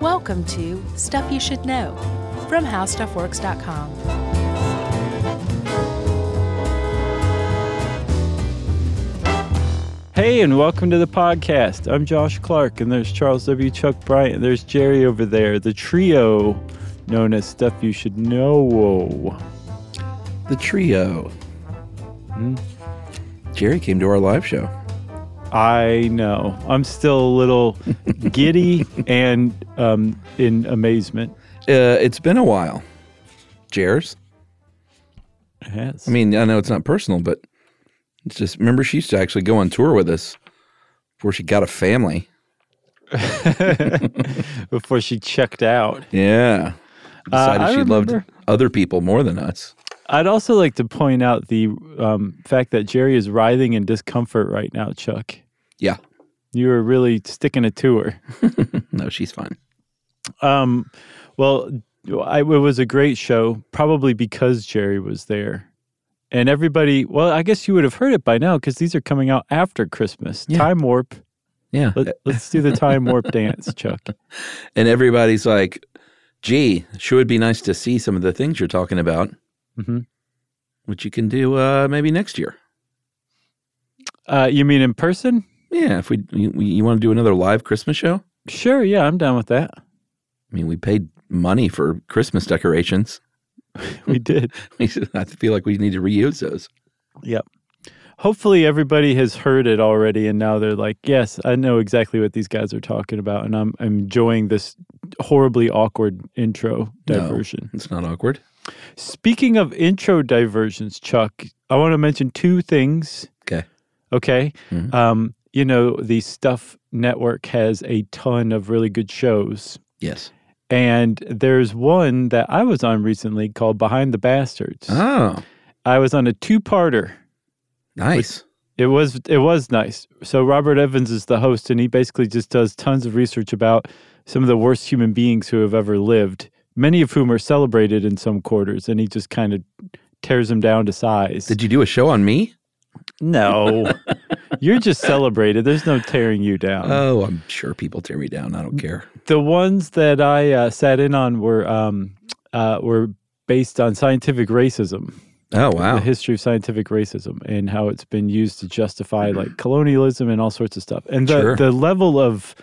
Welcome to Stuff You Should Know from HowStuffWorks.com. Hey, and welcome to the podcast. I'm Josh Clark, and there's Charles W. Chuck Bryant. and There's Jerry over there, the trio known as Stuff You Should Know. The trio. Hmm. Jerry came to our live show. I know. I'm still a little giddy and um, in amazement. Uh, it's been a while. Jers. Yes. I mean, I know it's not personal, but it's just remember she used to actually go on tour with us before she got a family. before she checked out. Yeah. Decided I she loved other people more than us. I'd also like to point out the um, fact that Jerry is writhing in discomfort right now, Chuck. Yeah. You were really sticking it to her. No, she's fine. Um, well, I, it was a great show, probably because Jerry was there. And everybody, well, I guess you would have heard it by now because these are coming out after Christmas. Yeah. Time warp. Yeah. Let, let's do the time warp dance, Chuck. And everybody's like, gee, sure it would be nice to see some of the things you're talking about, Mhm. which you can do uh, maybe next year. Uh, you mean in person? Yeah. If we, you, you want to do another live Christmas show? Sure, yeah, I'm down with that. I mean, we paid money for Christmas decorations. We did. I feel like we need to reuse those. Yep. Hopefully, everybody has heard it already, and now they're like, "Yes, I know exactly what these guys are talking about," and I'm, I'm enjoying this horribly awkward intro No. diversion. It's not awkward. Speaking of intro diversions, Chuck, I want to mention two things. Okay. Okay. Mhm. Um, you know, the Stuff Network has a ton of really good shows. Yes. And there's one that I was on recently called Behind the Bastards. Oh, I was on a two-parter. Nice. It was it was nice. So Robert Evans is the host and he basically just does tons of research about some of the worst human beings who have ever lived, many of whom are celebrated in some quarters and he just kind of tears them down to size. Did you do a show on me? no. You're just celebrated. There's no tearing you down. Oh, I'm sure people tear me down. I don't care. the ones that I uh, sat in on were um, uh, were based on scientific racism. Oh, wow! the history of scientific racism and how it's been used to justify like colonialism and all sorts of stuff. And the, Sure. the level of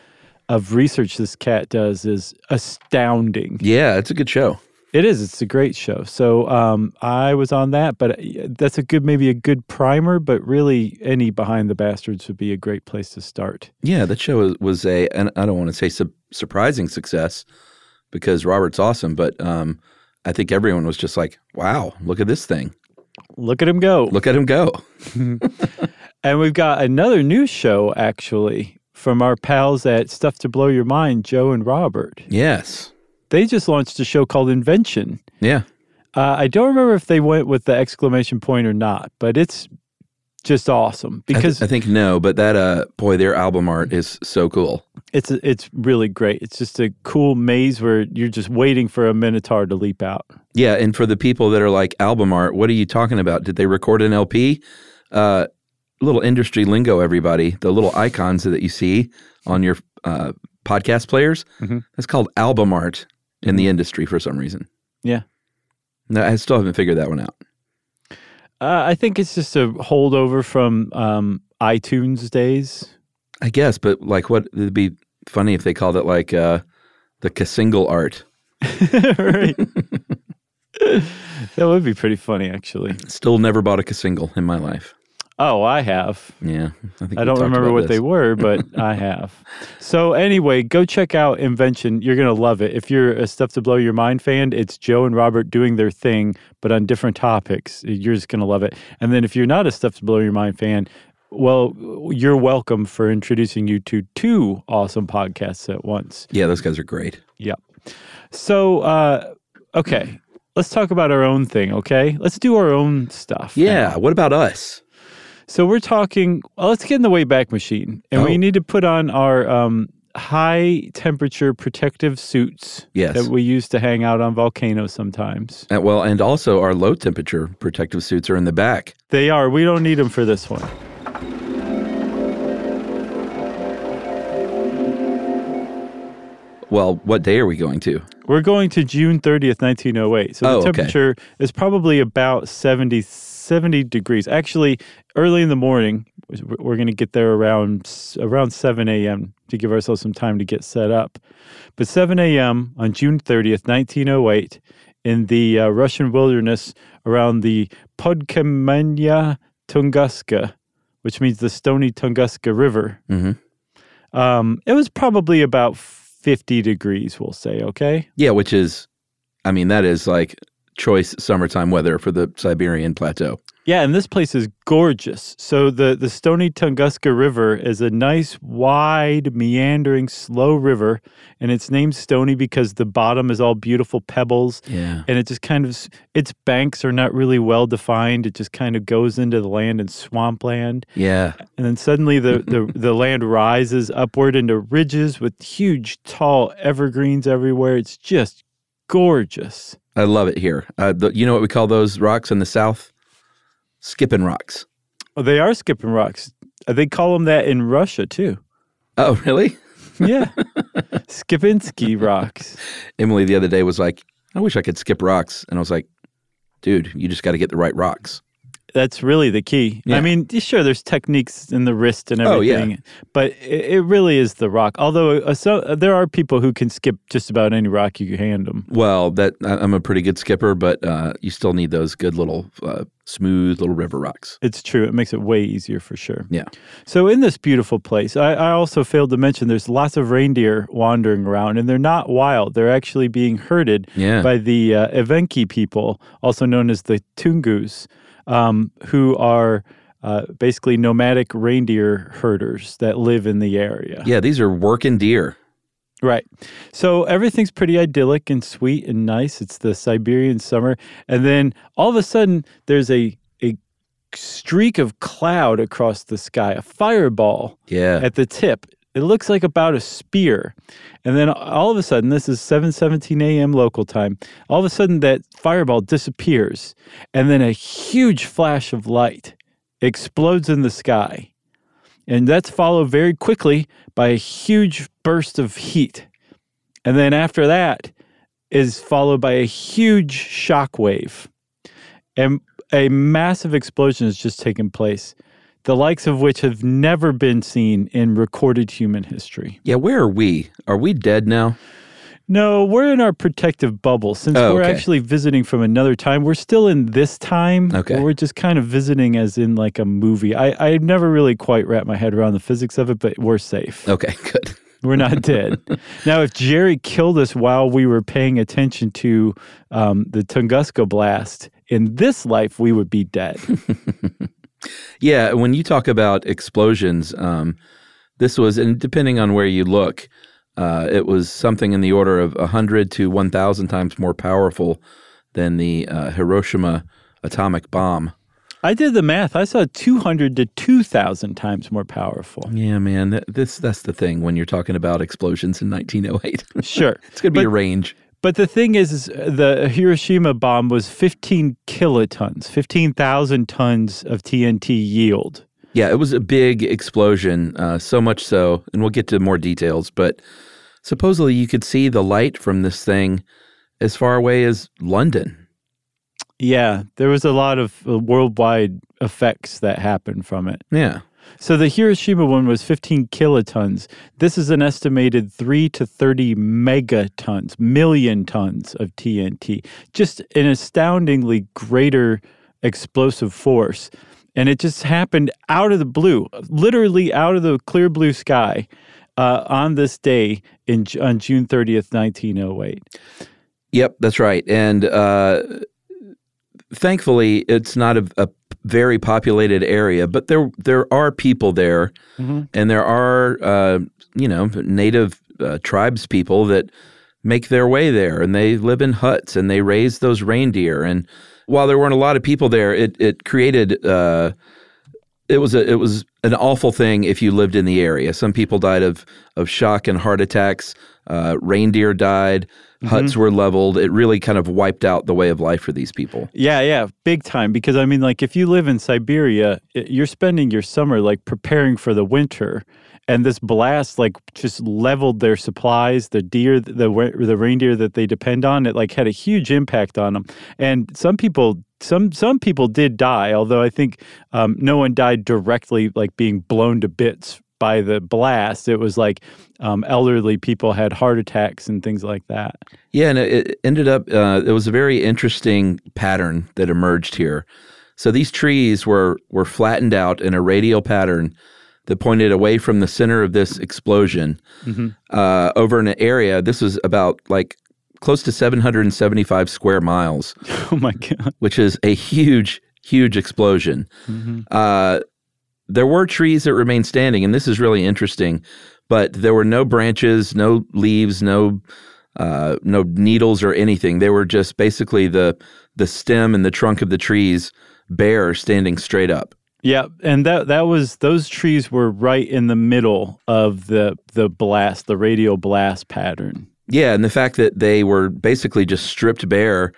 of research this cat does is astounding. Yeah, it's a good show. It is. It's a great show. So um, I was on that, but uh, that's a good, maybe a good primer. But really, any behind the bastards would be a great place to start. Yeah, that show was, was a, and I don't want to say su- surprising success because Robert's awesome, but um, I think everyone was just like, wow, look at this thing. Look at him go. Look at him go. And we've got another new show actually from our pals at Stuff to Blow Your Mind, Joe and Robert. Yes. They just launched a show called Invention. Yeah. Uh, I don't remember if they went with the exclamation point or not, but it's just awesome I th- because I, think no, but that, uh, boy, their album art is so cool. it's it's really great. It's just a cool maze where you're just waiting for a minotaur to leap out. Yeah, and for the people that are like album art, what are you talking about? Did they record an LP? Uh, little industry lingo, everybody. The little icons that you see on your uh, podcast players. Mhm. That's called album art in the industry for some reason. Yeah. No, I still haven't figured that one out. Uh, I think it's just a holdover from um, iTunes days. I guess, but like, what it'd be funny if they called it like uh, the cassingle art. right. that would be pretty funny, actually. Still never bought a cassingle in my life. Oh, I have. Yeah, I think I don't remember what this. they were, but I have. So anyway, go check out Invention. You're gonna love it. If you're a Stuff to Blow Your Mind fan, it's Joe and Robert doing their thing, but on different topics. You're just gonna love it. And then if you're not a Stuff to Blow Your Mind fan, well, you're welcome for introducing you to two awesome podcasts at once. Yeah, those guys are great. Yep. So, uh, okay, let's talk about our own thing. Okay, let's do our own stuff. now. Yeah. What about us? So we're talking. Well, let's get in the Wayback Machine, and we Oh. need to put on our um, high temperature protective suits Yes. that we use to hang out on volcanoes sometimes. Uh, well, and also our low temperature protective suits are in the back. They are. We don't need them for this one. Well, what day are we going to? We're going to June 30th, 1908. So the Oh, okay. temperature is probably about 70, 70 degrees. Actually, early in the morning, we're going to get there around around 7 a.m. to give ourselves some time to get set up. But 7 a.m. on June 30th, 1908, in the uh, Russian wilderness around the Podkamennaya Tunguska, which means the stony Tunguska River, Mhm. um, it was probably about 50 degrees, we'll say, okay? Yeah, which is, I mean, that is like choice summertime weather for the Siberian plateau. Yeah, and this place is gorgeous. So the the Stony Tunguska River is a nice, wide, meandering, slow river, and it's named Stony because the bottom is all beautiful pebbles, Yeah. and it just kind of its banks are not really well defined. It just kind of goes into the land and swampland, Yeah. and then suddenly the the, the land rises upward into ridges with huge, tall evergreens everywhere. It's just gorgeous. I love it here. Uh, the, you know what we call those rocks in the south? Skipping rocks. Oh, they are skipping rocks. Uh, They call them that in Russia too. Oh, really? Yeah. Skipinski rocks. Emily the other day was like, I wish I could skip rocks. And I was like, dude, you just got to get the right rocks. That's really the key. Yeah. I mean, sure, there's techniques in the wrist and Oh, yeah. everything, but it, it really is the rock. Although uh, so, uh, there are people who can skip just about any rock you hand them. Well, that I'm a pretty good skipper, but uh, you still need those good little uh, smooth little river rocks. It's true. It makes it way easier for sure. Yeah. So in this beautiful place, I, I also failed to mention there's lots of reindeer wandering around, and they're not wild. They're actually being herded Yeah. by the uh, Evenki people, also known as the Tungus, um, who are uh, basically nomadic reindeer herders that live in the area. Yeah, these are working deer. Right. So everything's pretty idyllic and sweet and nice. It's the Siberian summer. And then all of a sudden, there's a, a streak of cloud across the sky, a fireball Yeah. at the tip. It looks like about a spear. And then all of a sudden, this is 7:17 a.m. local time. All of a sudden that fireball disappears and then a huge flash of light explodes in the sky. And that's followed very quickly by a huge burst of heat. And then after that is followed by a huge shock wave. And a massive explosion has just taken place the likes of which have never been seen in recorded human history. Yeah, where are we? Are we dead now? No, we're in our protective bubble. Since Oh, we're okay. actually visiting from another time, we're still in this time. Okay. We're just kind of visiting as in like a movie. I, I never really quite wrapped my head around the physics of it, but we're safe. Okay, good. We're not dead. now, if Jerry killed us while we were paying attention to um, the Tunguska blast, in this life, we would be dead. Yeah, when you talk about explosions, um, this was, and depending on where you look, uh, it was something in the order of 100 to 1,000 times more powerful than the uh, Hiroshima atomic bomb. I did the math. I saw 200 to 2,000 times more powerful. Yeah, man, that, this that's the thing when you're talking about explosions in 1908. Sure. it's going to be But- a range. But the thing is, is the Hiroshima bomb was 15 kilotons, 15,000 tons of TNT yield. Yeah, it was a big explosion, uh, so much so, and we'll get to more details, but supposedly you could see the light from this thing as far away as London. Yeah, there was a lot of uh, worldwide effects that happened from it. Yeah. So the Hiroshima one was 15 kilotons. This is an estimated 3 to 30 megatons, million tons of TNT. Just an astoundingly greater explosive force. And it just happened out of the blue, literally out of the clear blue sky uh, on this day in, on June 30th, 1908. Yep, that's right. And uh, thankfully, it's not a, a very populated area, but there there are people there, and there are uh, you know native uh, tribes people that make their way there, and they live in huts and they raise those reindeer. And while there weren't a lot of people there, it it created. Uh, it was a it was an awful thing if you lived in the area. Some people died of of shock and heart attacks. Uh, reindeer died. Huts were leveled. It really kind of wiped out the way of life for these people. Yeah, yeah, big time. Because I mean, like, if you live in Siberia, you're spending your summer like preparing for the winter, and this blast like just leveled their supplies the deer the the reindeer that they depend on it like had a huge impact on them and some people some some people did die although i think um, no one died directly like being blown to bits by the blast it was like um, elderly people had heart attacks and things like that yeah and it ended up uh, it was a very interesting pattern that emerged here so these trees were were flattened out in a radial pattern that pointed away from the center of this explosion mm-hmm. uh, over an area. This was about like close to 775 square miles. Oh my god! Which is a huge, huge explosion. Mm-hmm. Uh, there were trees that remained standing, and this is really interesting. But there were no branches, no leaves, no uh, no needles or anything. They were just basically the the stem and the trunk of the trees bare, standing straight up. Yeah, and that that was those trees were right in the middle of the the blast, the radial blast pattern. Yeah, and the fact that they were basically just stripped bare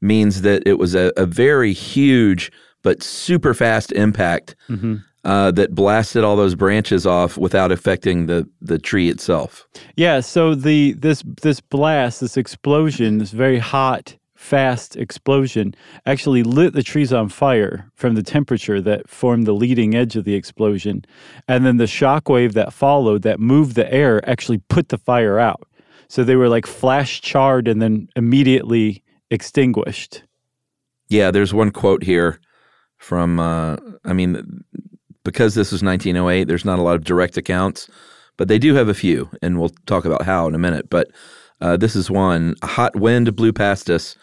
means that it was a, a very huge but super fast impact mm-hmm. Uh, that blasted all those branches off without affecting the the tree itself. Yeah, so the this this blast, this explosion, this very hot fast explosion actually lit the trees on fire from the temperature that formed the leading edge of the explosion. And then the shock wave that followed that moved the air actually put the fire out. So they were like flash charred and then immediately extinguished. Yeah, there's one quote here from, uh, I mean, because this was 1908, there's not a lot of direct accounts, but they do have a few, and we'll talk about how in a minute. But uh, this is one. A hot wind blew past us.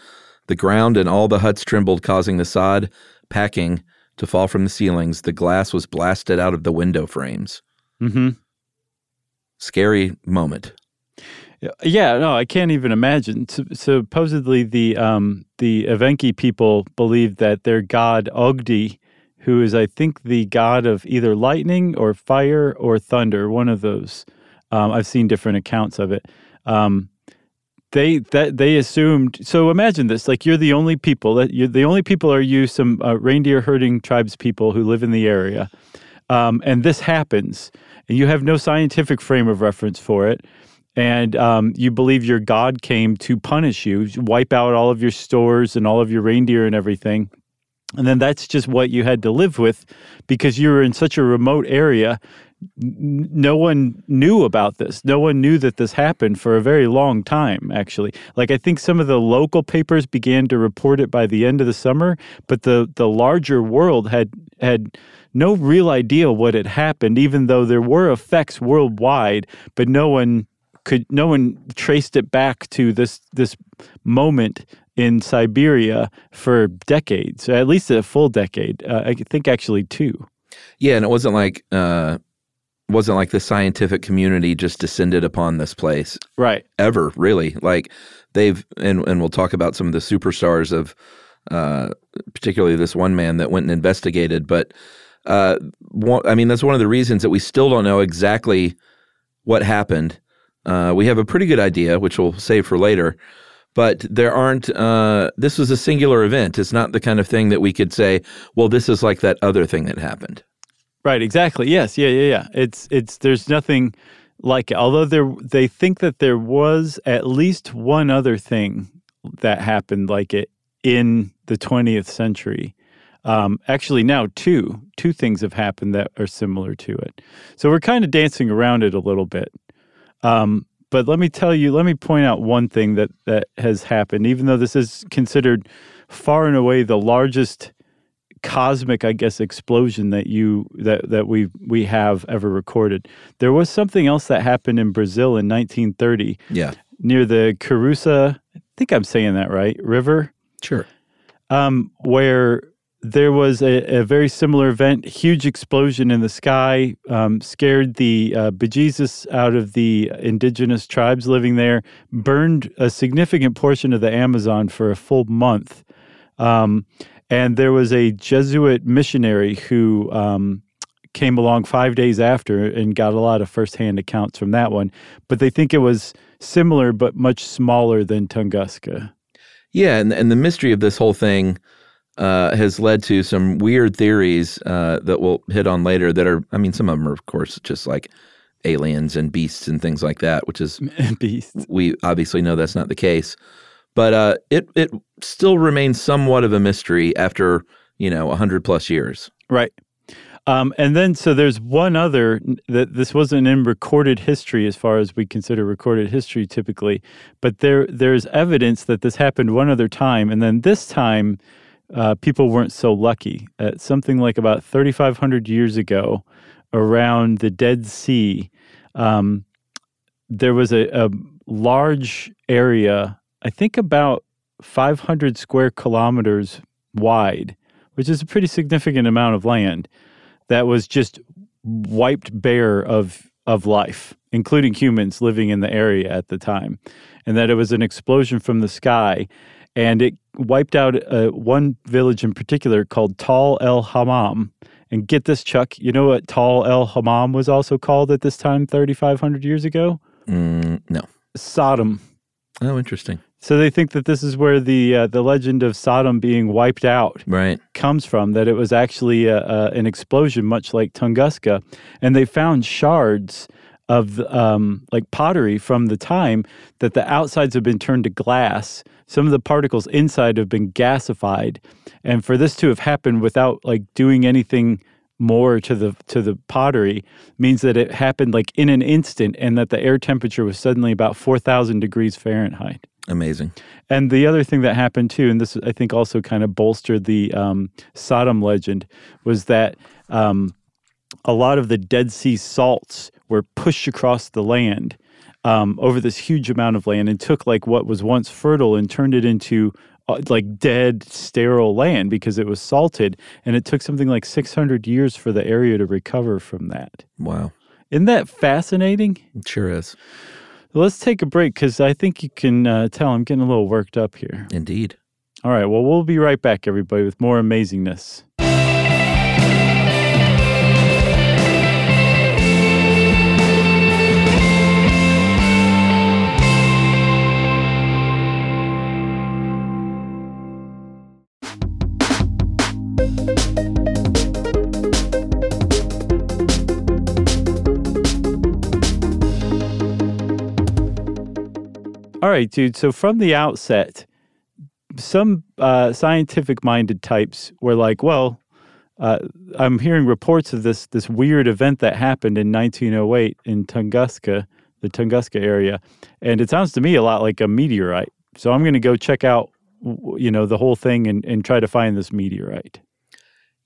The ground and all the huts trembled, causing the sod packing to fall from the ceilings. The glass was blasted out of the window frames. Mm-hmm. Scary moment. Yeah, no, I can't even imagine. supposedly, the um, the Evenki people believed that their god Ogdi, who is, I think, the god of either lightning or fire or thunder, one of those. Um, I've seen different accounts of it. Um, they that they assumed so imagine this like you're the only people that you're the only people are you some uh, reindeer herding tribes people who live in the area um, and this happens and you have no scientific frame of reference for it and um, you believe your god came to punish you wipe out all of your stores and all of your reindeer and everything and then that's just what you had to live with because you were in such a remote area no one knew about this. No one knew that this happened for a very long time, actually. Like, I think some of the local papers began to report it by the end of the summer, but the, the larger world had, had no real idea what had happened, even though there were effects worldwide, but no one could, no one traced it back to this, this moment in Siberia for decades, at least a full decade. Uh, I think actually two. Yeah, and it wasn't like uh, wasn't like the scientific community just descended upon this place. Right. Ever, really. Like they've and and we'll talk about some of the superstars of uh, particularly this one man that went and investigated, but uh, one, I mean that's one of the reasons that we still don't know exactly what happened. Uh, we have a pretty good idea, which we'll save for later, but there aren't. Uh, this was a singular event. It's not the kind of thing that we could say, well, this is like that other thing that happened. Right, exactly. Yes, yeah, yeah, yeah. It's it's there's nothing like it. Although there they think that there was at least one other thing that happened like it in the 20th century. Um, actually, now two two things have happened that are similar to it. So we're kind of dancing around it a little bit. Um, but let me tell you, let me point out one thing that that has happened. Even though this is considered far and away the largest cosmic, I guess, explosion that you that that we we have ever recorded. There was something else that happened in Brazil in 1930. Yeah, near the Caruaçu. I think I'm saying that right. River. Sure. Um, where there was a, a, very similar event, huge explosion in the sky, um, scared the uh, bejesus out of the indigenous tribes living there, burned a significant portion of the Amazon for a full month. Um, and there was a Jesuit missionary who um, came along five days after and got a lot of firsthand accounts from that one. But they think it was similar, but much smaller than Tunguska. Yeah, and, and the mystery of this whole thing uh, has led to some weird theories uh, that we'll hit on later that are, I mean, some of them are, of course, just like aliens and beasts and things like that, which is Beasts. we obviously know that's not the case. But uh, it it still remains somewhat of a mystery after you know hundred plus years. Right. Um, and then, so there's one other that this wasn't in recorded history as far as we consider recorded history typically, but there there's evidence that this happened one other time, and then this time uh, people weren't so lucky. At something like about 3,500 years ago, around the Dead Sea, um, there was a, a large area, I think about 500 square kilometers wide, which is a pretty significant amount of land that was just wiped bare of of life, including humans living in the area at the time, and that it was an explosion from the sky, and it wiped out uh, one village in particular called Tal el Hammam. And get this, Chuck. You know what Tal el Hammam was also called at this time, thirty five hundred years ago? Mm, no. Sodom. Oh, interesting. So they think that this is where the uh, the legend of Sodom being wiped out Right. comes from. That it was actually a, a, an explosion, much like Tunguska, and they found shards of um, like pottery from the time that the outsides have been turned to glass. Some of the particles inside have been gasified, and for this to have happened without like doing anything more to the to the pottery means that it happened like in an instant, and that the air temperature was suddenly about four thousand degrees Fahrenheit. Amazing. And the other thing that happened too, and this I think also kind of bolstered the um, Sodom legend, was that um, a lot of the Dead Sea salts were pushed across the land um, over this huge amount of land and took like what was once fertile and turned it into uh, like dead, sterile land because it was salted. And it took something like 600 years for the area to recover from that. Wow. Isn't that fascinating? It sure is. Let's take a break because I think you can uh, tell I'm getting a little worked up here. Indeed. All right. Well, we'll be right back, everybody, with more amazingness. All right, dude. So from the outset, some uh, scientific minded types were like, well, uh, I'm hearing reports of this this weird event that happened in 1908 in Tunguska, the Tunguska area, and it sounds to me a lot like a meteorite. So I'm going to go check out, you know, the whole thing and, and try to find this meteorite.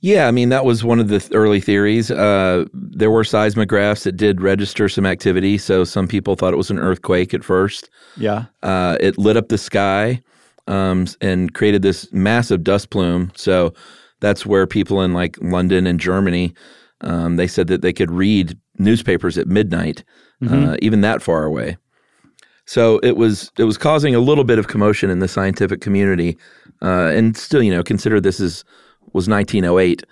Yeah, I mean that was one of the early theories. Uh, there were seismographs that did register some activity, so some people thought it was an earthquake at first. Yeah. Uh, it lit up the sky um, and created this massive dust plume. So that's where people in like London and Germany, um, they said that they could read newspapers at midnight, uh, even that far away. So it was it was causing a little bit of commotion in the scientific community, uh, and still, you know, consider this is was 1908.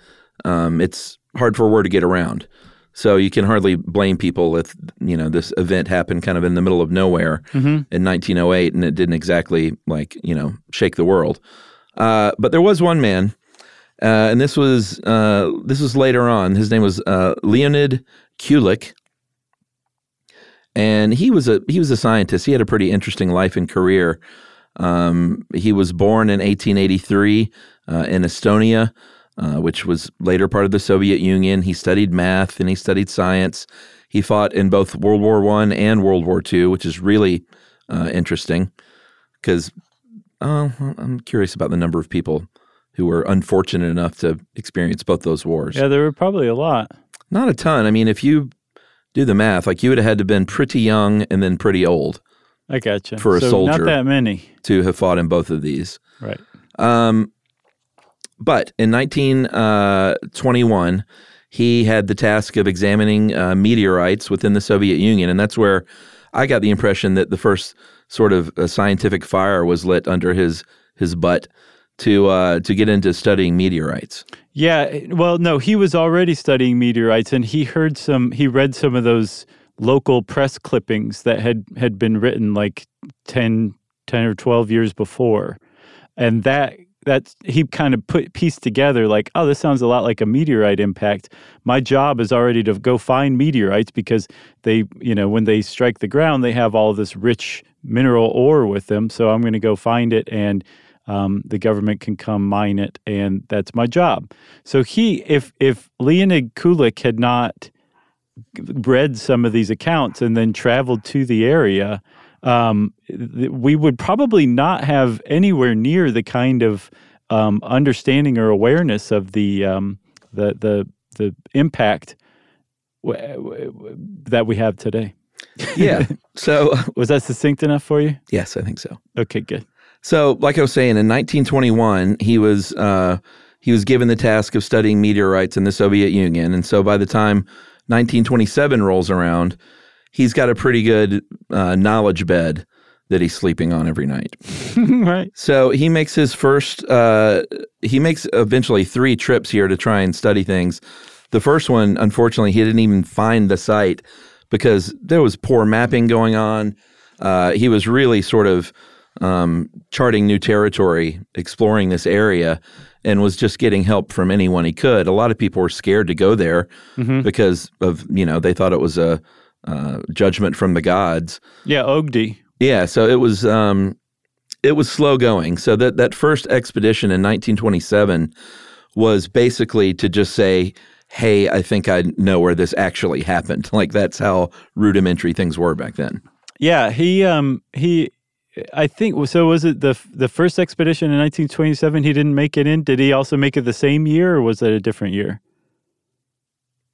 Um, it's hard for word to get around, so you can hardly blame people if you know this event happened kind of in the middle of nowhere in 1908, and it didn't exactly like you know shake the world. Uh, but there was one man, uh, and this was uh, this was later on. His name was uh, Leonid Kulik, and he was a he was a scientist. He had a pretty interesting life and career. Um, he was born in 1883 uh, in Estonia, uh, which was later part of the Soviet Union. He studied math and he studied science. He fought in both World War One and World War Two, which is really uh, interesting because oh, I'm curious about the number of people who were unfortunate enough to experience both those wars. Yeah, there were probably a lot. Not a ton. I mean, if you do the math, like you would have had to have been pretty young and then pretty old I gotcha. For a so soldier. Not that many. to have fought in both of these. Right. Um, but in 1921, he had the task of examining uh, meteorites within the Soviet Union, and that's where I got the impression that the first sort of uh, scientific fire was lit under his his butt to uh, to get into studying meteorites. Yeah, well, no, he was already studying meteorites, and he heard some. He read some of those local press clippings that had had been written like 10, 10 or twelve years before, and that that's he kind of put pieced together like, oh, this sounds a lot like a meteorite impact. My job is already to go find meteorites because they, you know, when they strike the ground, they have all this rich mineral ore with them. So I'm going to go find it and um, the government can come mine it, and that's my job. So he, if if Leonid Kulik had not read some of these accounts and then traveled to the area, um, th- we would probably not have anywhere near the kind of um, understanding or awareness of the um, the the the impact w- w- that we have today. Yeah. So, Was that succinct enough for you? yes, I think so. Okay, good. So, like I was saying, in 1921, he was uh, he was given the task of studying meteorites in the Soviet Union, and so by the time 1927 rolls around, he's got a pretty good uh, knowledge bed that he's sleeping on every night. right. So he makes his first. Uh, he makes eventually three trips here to try and study things. The first one, unfortunately, he didn't even find the site because there was poor mapping going on. Uh, he was really sort of um, charting new territory, exploring this area, and was just getting help from anyone he could. A lot of people were scared to go there because of you know they thought it was a uh, judgment from the gods. Yeah, Ogdi. Yeah, so it was um, it was slow going. So that that first expedition in 1927 was basically to just say, "Hey, I think I know where this actually happened." Like that's how rudimentary things were back then. Yeah, he um he I think so was it the the first expedition in 1927 he didn't make it in? Did he also make it the same year or was it a different year?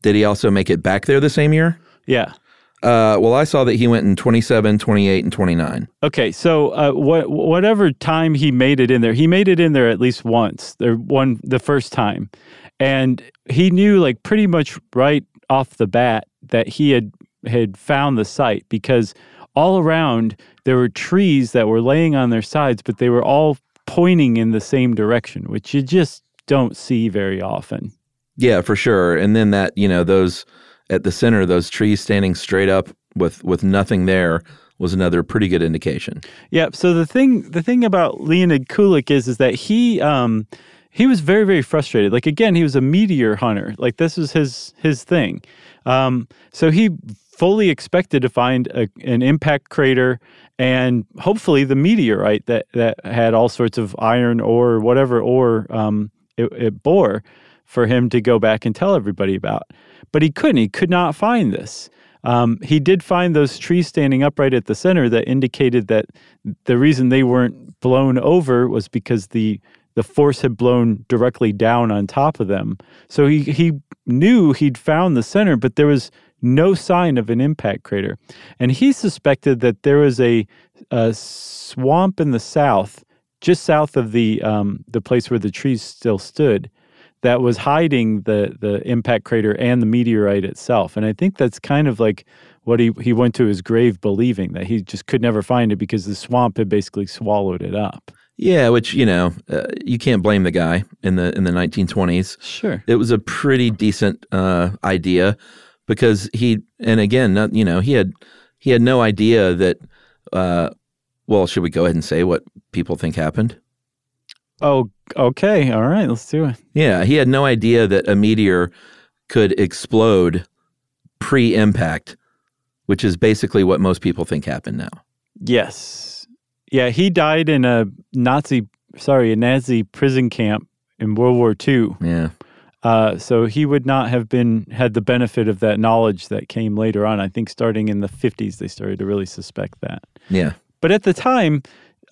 Did he also make it back there the same year? Yeah. Uh, well, I saw that he went in 27, 28, and 29. Okay, so uh, what whatever time he made it in there, he made it in there at least once. There one the first time, and he knew like pretty much right off the bat that he had had found the site because all around there were trees that were laying on their sides, but they were all pointing in the same direction, which you just don't see very often. Yeah, for sure. And then that, you know, those at the center, those trees standing straight up with with nothing there was another pretty good indication. Yeah. So the thing, the thing about Leonid Kulik is, is that he, um, he was very, very frustrated. Like again, he was a meteor hunter. Like this was his his thing. Um, so he fully expected to find a, an impact crater and hopefully the meteorite that that had all sorts of iron ore, whatever ore um, it, it bore, for him to go back and tell everybody about. But he couldn't. He could not find this. Um, he did find those trees standing upright at the center that indicated that the reason they weren't blown over was because the the force had blown directly down on top of them. So he he knew he'd found the center, but there was no sign of an impact crater, and he suspected that there was a, a swamp in the south, just south of the um, the place where the trees still stood, that was hiding the the impact crater and the meteorite itself. And I think that's kind of like what he he went to his grave believing that he just could never find it because the swamp had basically swallowed it up. Yeah, which you know, uh, you can't blame the guy in the in the 1920s. Sure. It was a pretty decent uh, idea because he, and again, not, you know, he had he had no idea that. Uh, well, should we go ahead and say what people think happened? Oh, okay. All right. Let's do it. Yeah, he had no idea that a meteor could explode pre-impact, which is basically what most people think happened now. Yes. Yeah. He died in a Nazi, sorry, a Nazi prison camp in World War II. Yeah. Uh, so he would not have been had the benefit of that knowledge that came later on. I think starting in the 50s, they started to really suspect that. Yeah. But at the time,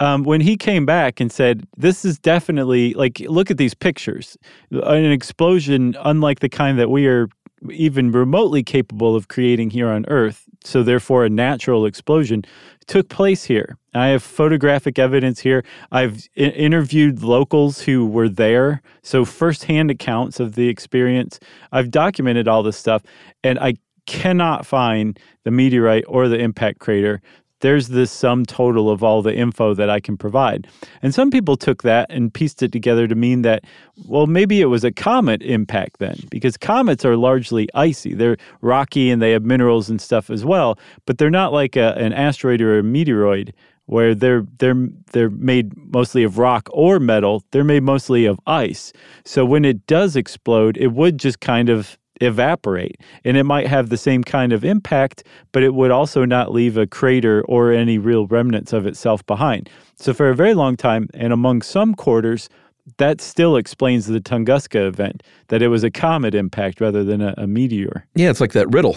um, when he came back and said, This is definitely like, look at these pictures, an explosion unlike the kind that we are even remotely capable of creating here on Earth. So, therefore, a natural explosion took place here. I have photographic evidence here. I've I- interviewed locals who were there, so firsthand accounts of the experience. I've documented all this stuff, and I cannot find the meteorite or the impact crater. There's this sum total of all the info that I can provide. And some people took that and pieced it together to mean that, well, maybe it was a comet impact then, because comets are largely icy. They're rocky and they have minerals and stuff as well, but they're not like a, an asteroid or a meteoroid where they're they're they're made mostly of rock or metal. They're made mostly of ice. So when it does explode, it would just kind of evaporate and it might have the same kind of impact but it would also not leave a crater or any real remnants of itself behind so for a very long time and among some quarters that still explains the tunguska event that it was a comet impact rather than a, a meteor Yeah, it's like that riddle.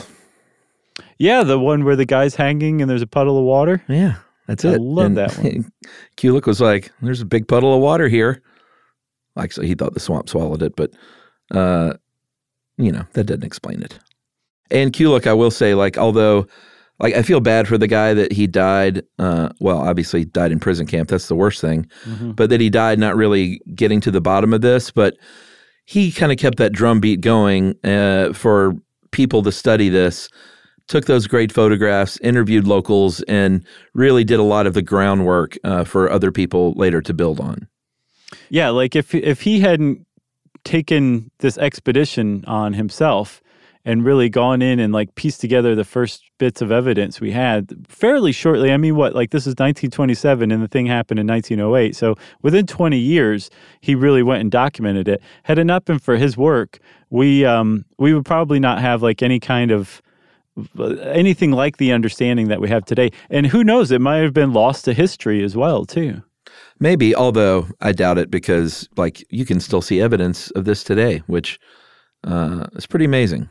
yeah the one where the guy's hanging and there's a puddle of water Yeah, that's it. I love that one. Kulik was like, "There's a big puddle of water here." Actually, he thought the swamp swallowed it, but uh, you know that doesn't explain it. And Kulik, I will say, like, although, like, I feel bad for the guy that he died. Uh, well, obviously, died in prison camp. That's the worst thing. Mm-hmm. But that he died not really getting to the bottom of this, but he kind of kept that drumbeat going uh, for people to study this took those great photographs, interviewed locals, and really did a lot of the groundwork uh, for other people later to build on. Yeah, like if if he hadn't taken this expedition on himself and really gone in and like pieced together the first bits of evidence we had fairly shortly. I mean, what like this is 1927 and the thing happened in 1908. So within 20 years, he really went and documented it. Had it not been for his work, we um we would probably not have like any kind of anything like the understanding that we have today. And who knows, it might have been lost to history as well, too. Maybe, although I doubt it because like you can still see evidence of this today, which uh, is pretty amazing.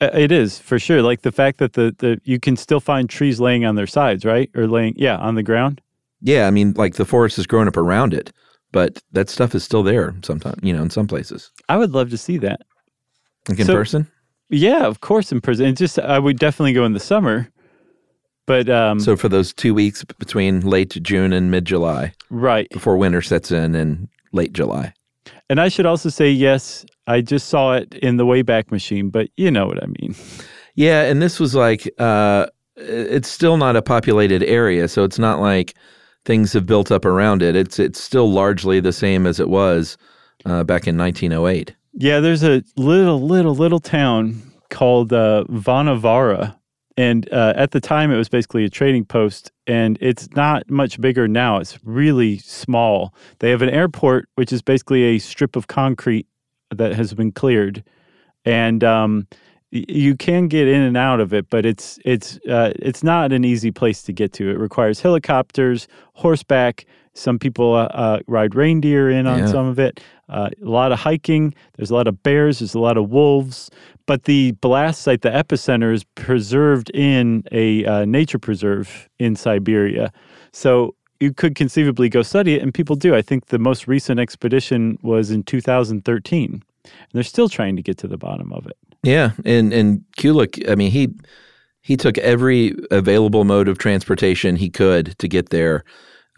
It is for sure. Like the fact that the, the you can still find trees laying on their sides, right? Or laying, yeah, on the ground. Yeah, I mean, like the forest has grown up around it, but that stuff is still there sometimes, you know, in some places. I would love to see that. Like in So- person. Yeah, of course, in prison. It's just I would definitely go in the summer, but um, So for those two weeks between late June and mid July, right. before winter sets in in late July. And I should also say yes. I just saw it in the Wayback Machine, but you know what I mean. Yeah, and this was like uh, it's still not a populated area, so it's not like things have built up around it. It's it's still largely the same as it was uh, back in 1908. Yeah, there's a little, little, little town called uh, Vanavara. And uh, at the time, it was basically a trading post, and it's not much bigger now. It's really small. They have an airport, which is basically a strip of concrete that has been cleared, and um, y- you can get in and out of it, but it's it's uh, it's not an easy place to get to. It requires helicopters, horseback. Some people uh, uh, ride reindeer in on Yeah. some of it. Uh, a lot of hiking. There's a lot of bears. There's a lot of wolves. But the blast site, the epicenter, is preserved in a uh, nature preserve in Siberia. So you could conceivably go study it, and people do. I think the most recent expedition was in 2013, and they're still trying to get to the bottom of it. Yeah, and and Kulik, I mean he he took every available mode of transportation he could to get there.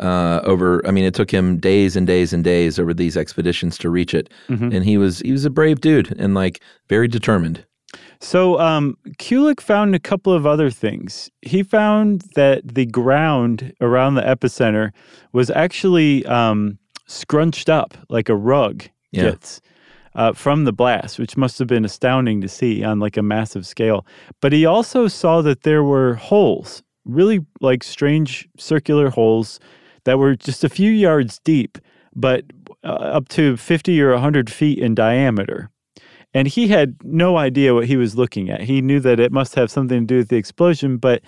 Uh, over, I mean, it took him days and days and days over these expeditions to reach it, and he was he was a brave dude and like very determined. So um, Kulik found a couple of other things. He found that the ground around the epicenter was actually um, scrunched up like a rug Yeah. gets uh, from the blast, which must have been astounding to see on like a massive scale. But he also saw that there were holes, really like strange circular holes that were just a few yards deep, but uh, up to 50 or 100 feet in diameter. And he had no idea what he was looking at. He knew that it must have something to do with the explosion, but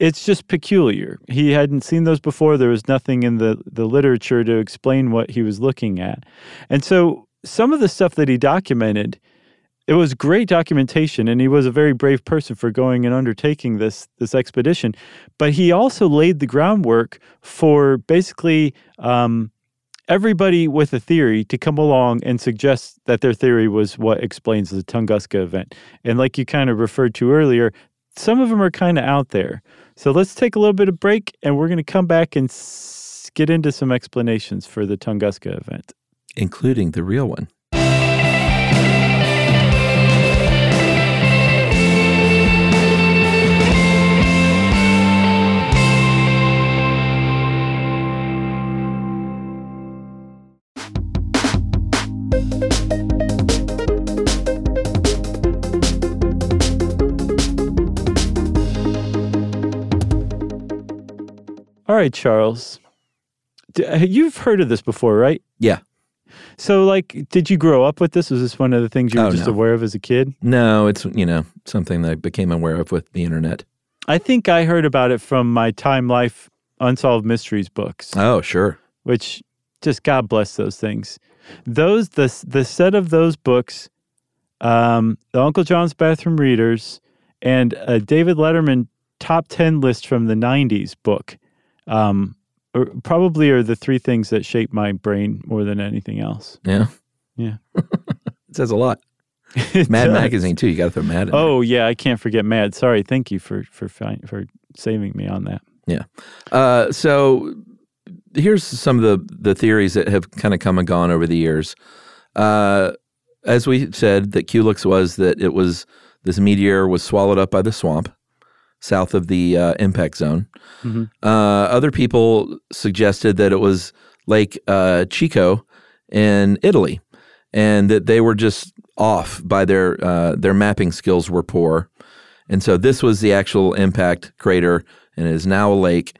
it's just peculiar. He hadn't seen those before. There was nothing in the, the literature to explain what he was looking at. And so some of the stuff that he documented, it was great documentation, and he was a very brave person for going and undertaking this this expedition. But he also laid the groundwork for basically um, everybody with a theory to come along and suggest that their theory was what explains the Tunguska event. And like you kind of referred to earlier, some of them are kind of out there. So let's take a little bit of break, and we're going to come back and s- get into some explanations for the Tunguska event. including the real one. All right, Charles. D- uh, You've heard of this before, right? Yeah. So, like, did you grow up with this? Was this one of the things you were Oh, just no. aware of as a kid? No, it's you know something that I became aware of with the internet. I think I heard about it from my Time Life Unsolved Mysteries books, Oh, sure. which just God bless those things. Those the the set of those books, um, the Uncle John's Bathroom Readers, and a David Letterman top ten list from the '90s book, um, are, probably are the three things that shape my brain more than anything else. Yeah. Yeah. it says a lot. Mad does. Magazine too. You got to throw Mad. In there. Oh yeah, I can't forget Mad. Sorry, thank you for for fi- for saving me on that. Yeah. Uh, so here's some of the the theories that have kind of come and gone over the years. Uh, as we said, that Kulik's was that it was this meteor was swallowed up by the swamp south of the uh, impact zone. Mhm. Uh, other people suggested that it was Lake uh, Cheko in Italy, and that they were just off by their uh, their mapping skills were poor, and so this was the actual impact crater, and it is now a lake.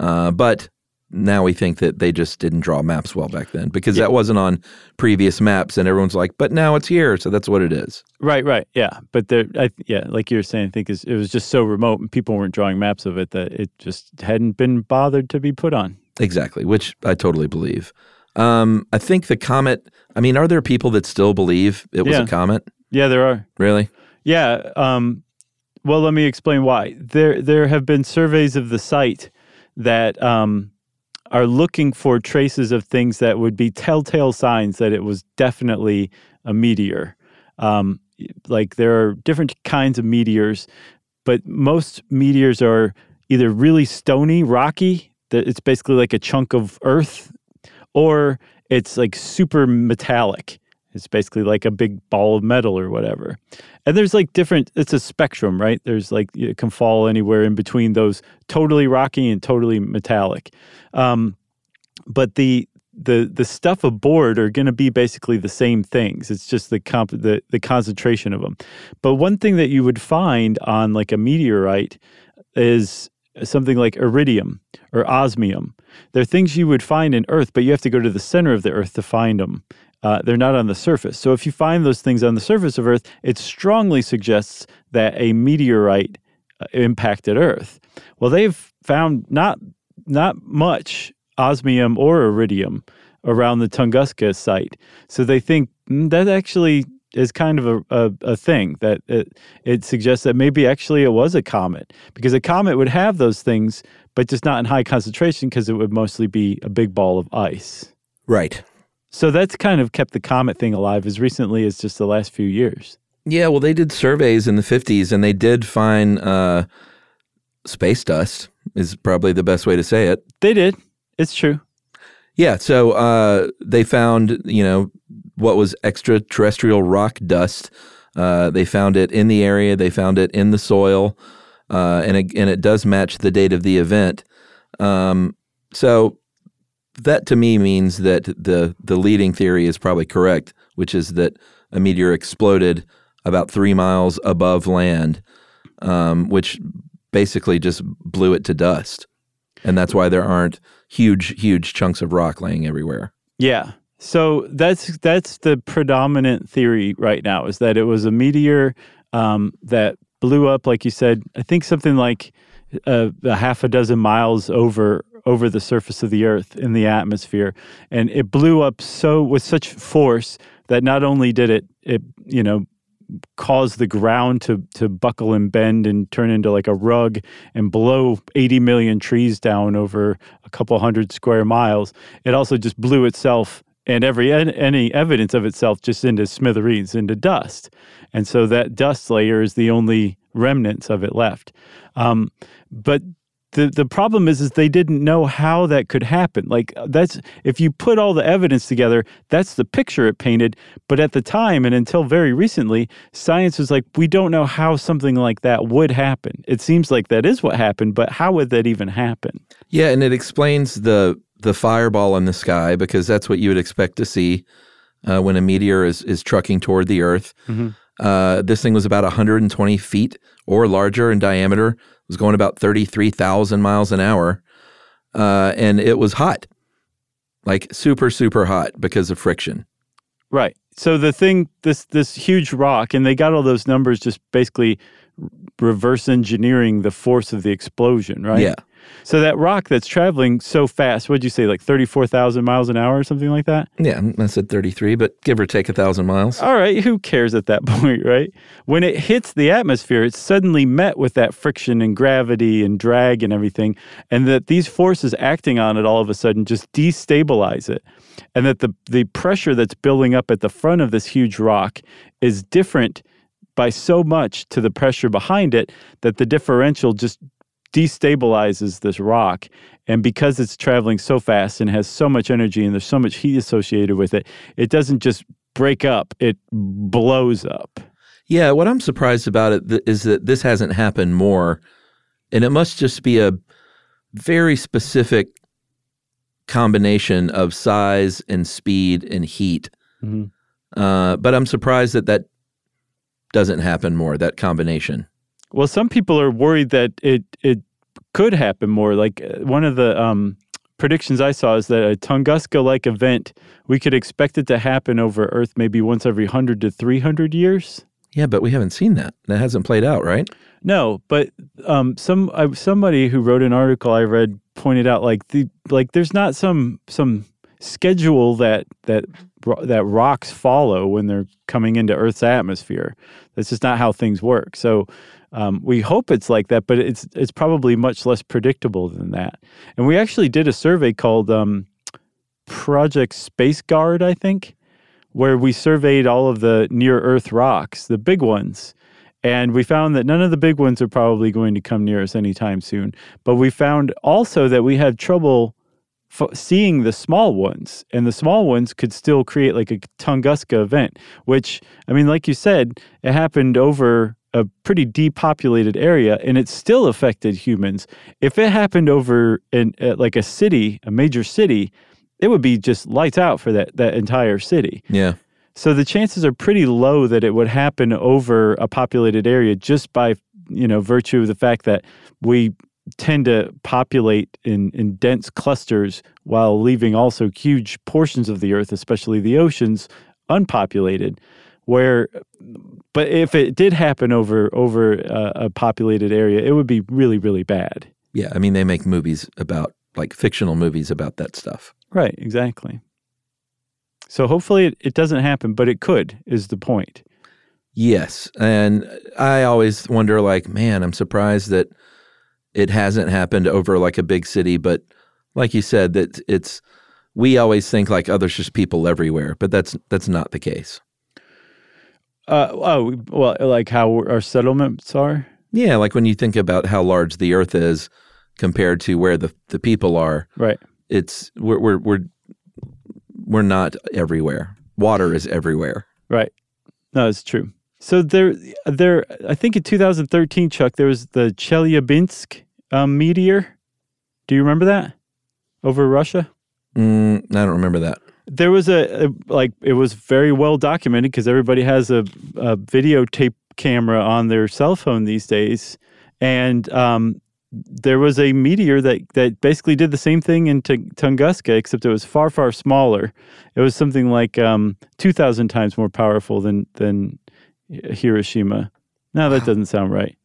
Uh, but now we think that they just didn't draw maps well back then because that wasn't on previous maps, and everyone's like, "But now it's here, so that's what it is." Right, right, yeah. But there, I, yeah, like you were saying, I think is it was just so remote and people weren't drawing maps of it that it just hadn't been bothered to be put on. Exactly, which I totally believe. Um, I think the comet. I mean, are there people that still believe it was Yeah. a comet? Yeah, there are. Really? Yeah. Um, well, let me explain why. There, there have been surveys of the site that um, are looking for traces of things that would be telltale signs that it was definitely a meteor. Um, like there are different kinds of meteors, but most meteors are either really stony, rocky, that it's basically like a chunk of earth, or it's like super metallic. It's basically like a big ball of metal or whatever. And there's like different, it's a spectrum, right? There's like, it can fall anywhere in between those totally rocky and totally metallic. Um, but the, the, the stuff aboard are going to be basically the same things. It's just the, comp, the, the concentration of them. But one thing that you would find on like a meteorite is something like iridium or osmium. They're things you would find in Earth, but you have to go to the center of the Earth to find them. Uh, they're not on the surface. So if you find those things on the surface of Earth, it strongly suggests that a meteorite uh, impacted Earth. Well, they've found not not much osmium or iridium around the Tunguska site. So they think mm, that actually is kind of a, a, a thing that it, it suggests that maybe actually it was a comet because a comet would have those things, but just not in high concentration because it would mostly be a big ball of ice. Right. So that's kind of kept the comet thing alive as recently as just the last few years. Yeah, well, they did surveys in the 50s and they did find uh, space dust, is probably the best way to say it. They did. It's true. Yeah, so uh, they found, you know, what was extraterrestrial rock dust. Uh, they found it in the area, they found it in the soil, uh, and, it, and it does match the date of the event. Um, so that to me means that the, the leading theory is probably correct, which is that a meteor exploded about three miles above land, um, which basically just blew it to dust. And that's why there aren't huge, huge chunks of rock laying everywhere. Yeah. So that's that's the predominant theory right now is that it was a meteor um, that blew up, like you said. I think something like a, a half a dozen miles over over the surface of the Earth in the atmosphere, and it blew up so with such force that not only did it it you know cause the ground to to buckle and bend and turn into like a rug and blow 80 million trees down over a couple hundred square miles it also just blew itself and every any evidence of itself just into smithereens into dust. And so that dust layer is the only remnants of it left. Um, but the the problem is is they didn't know how that could happen. Like that's if you put all the evidence together, that's the picture it painted. But at the time and until very recently, science was like, we don't know how something like that would happen. It seems like that is what happened, but how would that even happen? Yeah, and it explains the the fireball in the sky because that's what you would expect to see uh, when a meteor is is trucking toward the Earth. Uh, this thing was about 120 feet or larger in diameter. Was going about 33,000 miles an hour. uh, and it was hot, like super super hot because of friction. Right. So the thing, this this huge rock, and they got all those numbers just basically reverse engineering the force of the explosion, right? Yeah. So that rock that's traveling so fast, what'd you say, like thirty four thousand miles an hour or something like that? Yeah, mm, I said 33, but give or take a thousand miles. All right, who cares at that point, right? When it hits the atmosphere, it's suddenly met with that friction and gravity and drag and everything, and that these forces acting on it all of a sudden just destabilize it. And that the, the pressure that's building up at the front of this huge rock is different by so much to the pressure behind it that the differential just destabilizes this rock. And because it's traveling so fast and has so much energy and there's so much heat associated with it, it doesn't just break up, it blows up. Yeah, what I'm surprised about it th- is that this hasn't happened more, and it must just be a very specific combination of size and speed and heat. Mhm. Uh, but I'm surprised that that doesn't happen more. That combination. Well, some people are worried that it it could happen more. Like uh, one of the um, predictions I saw is that a Tunguska-like event, we could expect it to happen over Earth maybe once every hundred to three hundred years. Yeah, but we haven't seen that. That hasn't played out, right? No, but um, some I, somebody who wrote an article I read pointed out like the like there's not some some schedule that that that rocks follow when they're coming into Earth's atmosphere. That's just not how things work. So um, we hope it's like that, but it's it's probably much less predictable than that. And we actually did a survey called um, Project Space Guard, I think, where we surveyed all of the near Earth rocks, the big ones. And we found that none of the big ones are probably going to come near us anytime soon. But we found also that we had trouble f- seeing the small ones, and the small ones could still create like a Tunguska event, which, I mean, like you said, it happened over a pretty depopulated area and it still affected humans. If it happened over in uh, like a city, a major city, it would be just lights out for that, that entire city. Yeah. So the chances are pretty low that it would happen over a populated area just by, you know, virtue of the fact that we tend to populate in, in dense clusters while leaving also huge portions of the earth, especially the oceans, unpopulated. Where, but if it did happen over over a, a populated area, it would be really really bad. Yeah. I mean, they make movies about, like fictional movies about that stuff. Right, exactly. So hopefully it, it doesn't happen, but it could, is the point. Yes. And I always wonder, like, man, I'm surprised that it hasn't happened over like a big city. But like you said, that it's, we always think like, oh, there's just people everywhere, but that's that's not the case. Uh, oh, well, like how our settlements are? Yeah, like when you think about how large the Earth is compared to where the the people are, Right. it's we're we're we're, we're not everywhere. Water is everywhere. Right. No, it's true. So there, there. I think in 2013, Chuck, there was the Chelyabinsk um, meteor. Do you remember that over Russia? Mm, I don't remember that. There was a, a like it was very well documented because everybody has a, a videotape camera on their cell phone these days, and um, there was a meteor that that basically did the same thing in T- Tunguska, except it was far far smaller. It was something like um, two thousand times more powerful than than Hiroshima. No, that doesn't sound right.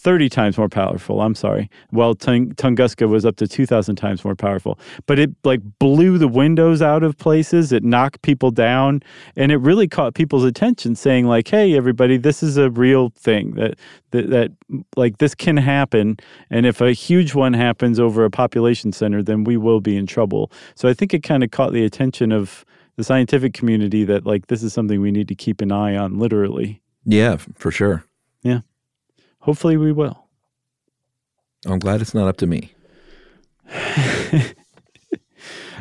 30 times more powerful. I'm sorry. Well, Tung- Tunguska was up to 2,000 times more powerful. But it like blew the windows out of places. It knocked people down, and it really caught people's attention, saying like, "Hey, everybody, this is a real thing. That that, that like this can happen. And if a huge one happens over a population center, then we will be in trouble." So I think it kind of caught the attention of the scientific community that like this is something we need to keep an eye on, literally. Yeah, for sure. Hopefully, we will. I'm glad it's not up to me.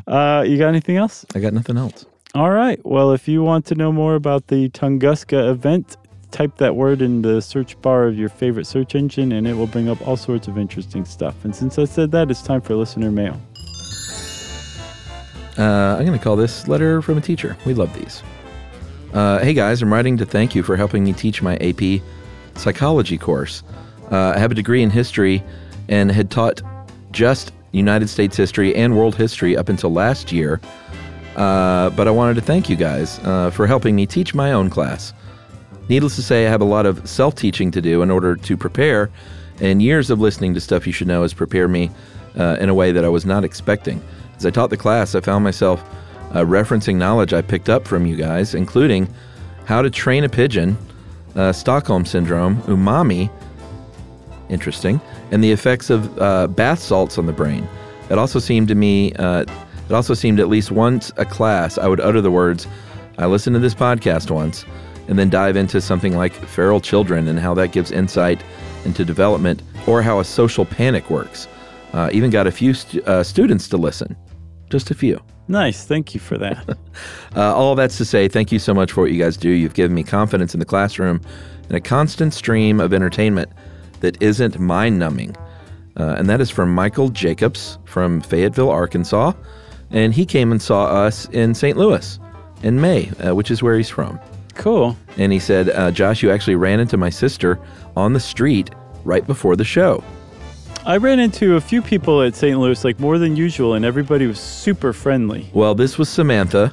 Uh, you got anything else? I got nothing else. All right. Well, if you want to know more about the Tunguska event, type that word in the search bar of your favorite search engine and it will bring up all sorts of interesting stuff. And since I said that, it's time for listener mail. Uh, I'm going to call this letter from a teacher. We love these. Uh, hey guys, I'm writing to thank you for helping me teach my AP psychology course. Uh, I have a degree in history and had taught just United States history and world history up until last year. Uh, but I wanted to thank you guys uh, for helping me teach my own class. Needless to say, I have a lot of self teaching to do in order to prepare, and years of listening to stuff you should know has prepared me uh, in a way that I was not expecting. As I taught the class, I found myself uh, referencing knowledge I picked up from you guys, including how to train a pigeon, uh, Stockholm Syndrome, umami, interesting, and the effects of uh, bath salts on the brain. It also seemed to me, uh, it also seemed at least once a class I would utter the words, I listened to this podcast once, and then dive into something like feral children and how that gives insight into development or how a social panic works. Uh, even got a few stu- uh, students to listen, just a few. Nice. Thank you for that. Uh, all that's to say, thank you so much for what you guys do. You've given me confidence in the classroom and a constant stream of entertainment that isn't mind numbing. Uh, and that is from Michael Jacobs from Fayetteville, Arkansas. And he came and saw us in St. Louis in May, uh, which is where he's from. cool. And he said, uh, Josh, you actually ran into my sister on the street right before the show. I ran into a few people at St. Louis, like more than usual, and everybody was super friendly. Well, this was Samantha.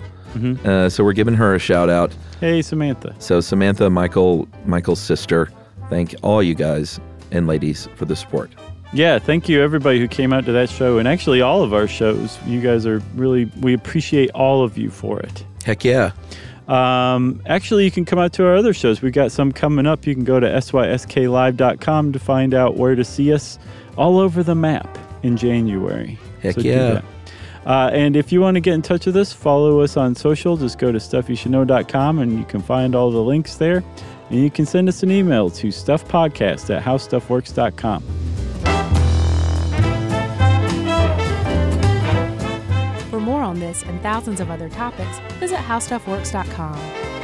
Uh, so we're giving her a shout out. Hey, Samantha. So Samantha, Michael, Michael's sister, thank all you guys and ladies for the support. Yeah, thank you everybody who came out to that show, and actually all of our shows. You guys are really, we appreciate all of you for it. Heck yeah. Um, actually, you can come out to our other shows. We've got some coming up. You can go to sysklive.com to find out where to see us all over the map in January. Heck do yeah. Uh, and if you want to get in touch with us, follow us on social. Just go to stuffyoushouldknow.com and you can find all the links there. And you can send us an email to stuffpodcast at howstuffworks.com. For more on this and thousands of other topics, visit howstuffworks.com.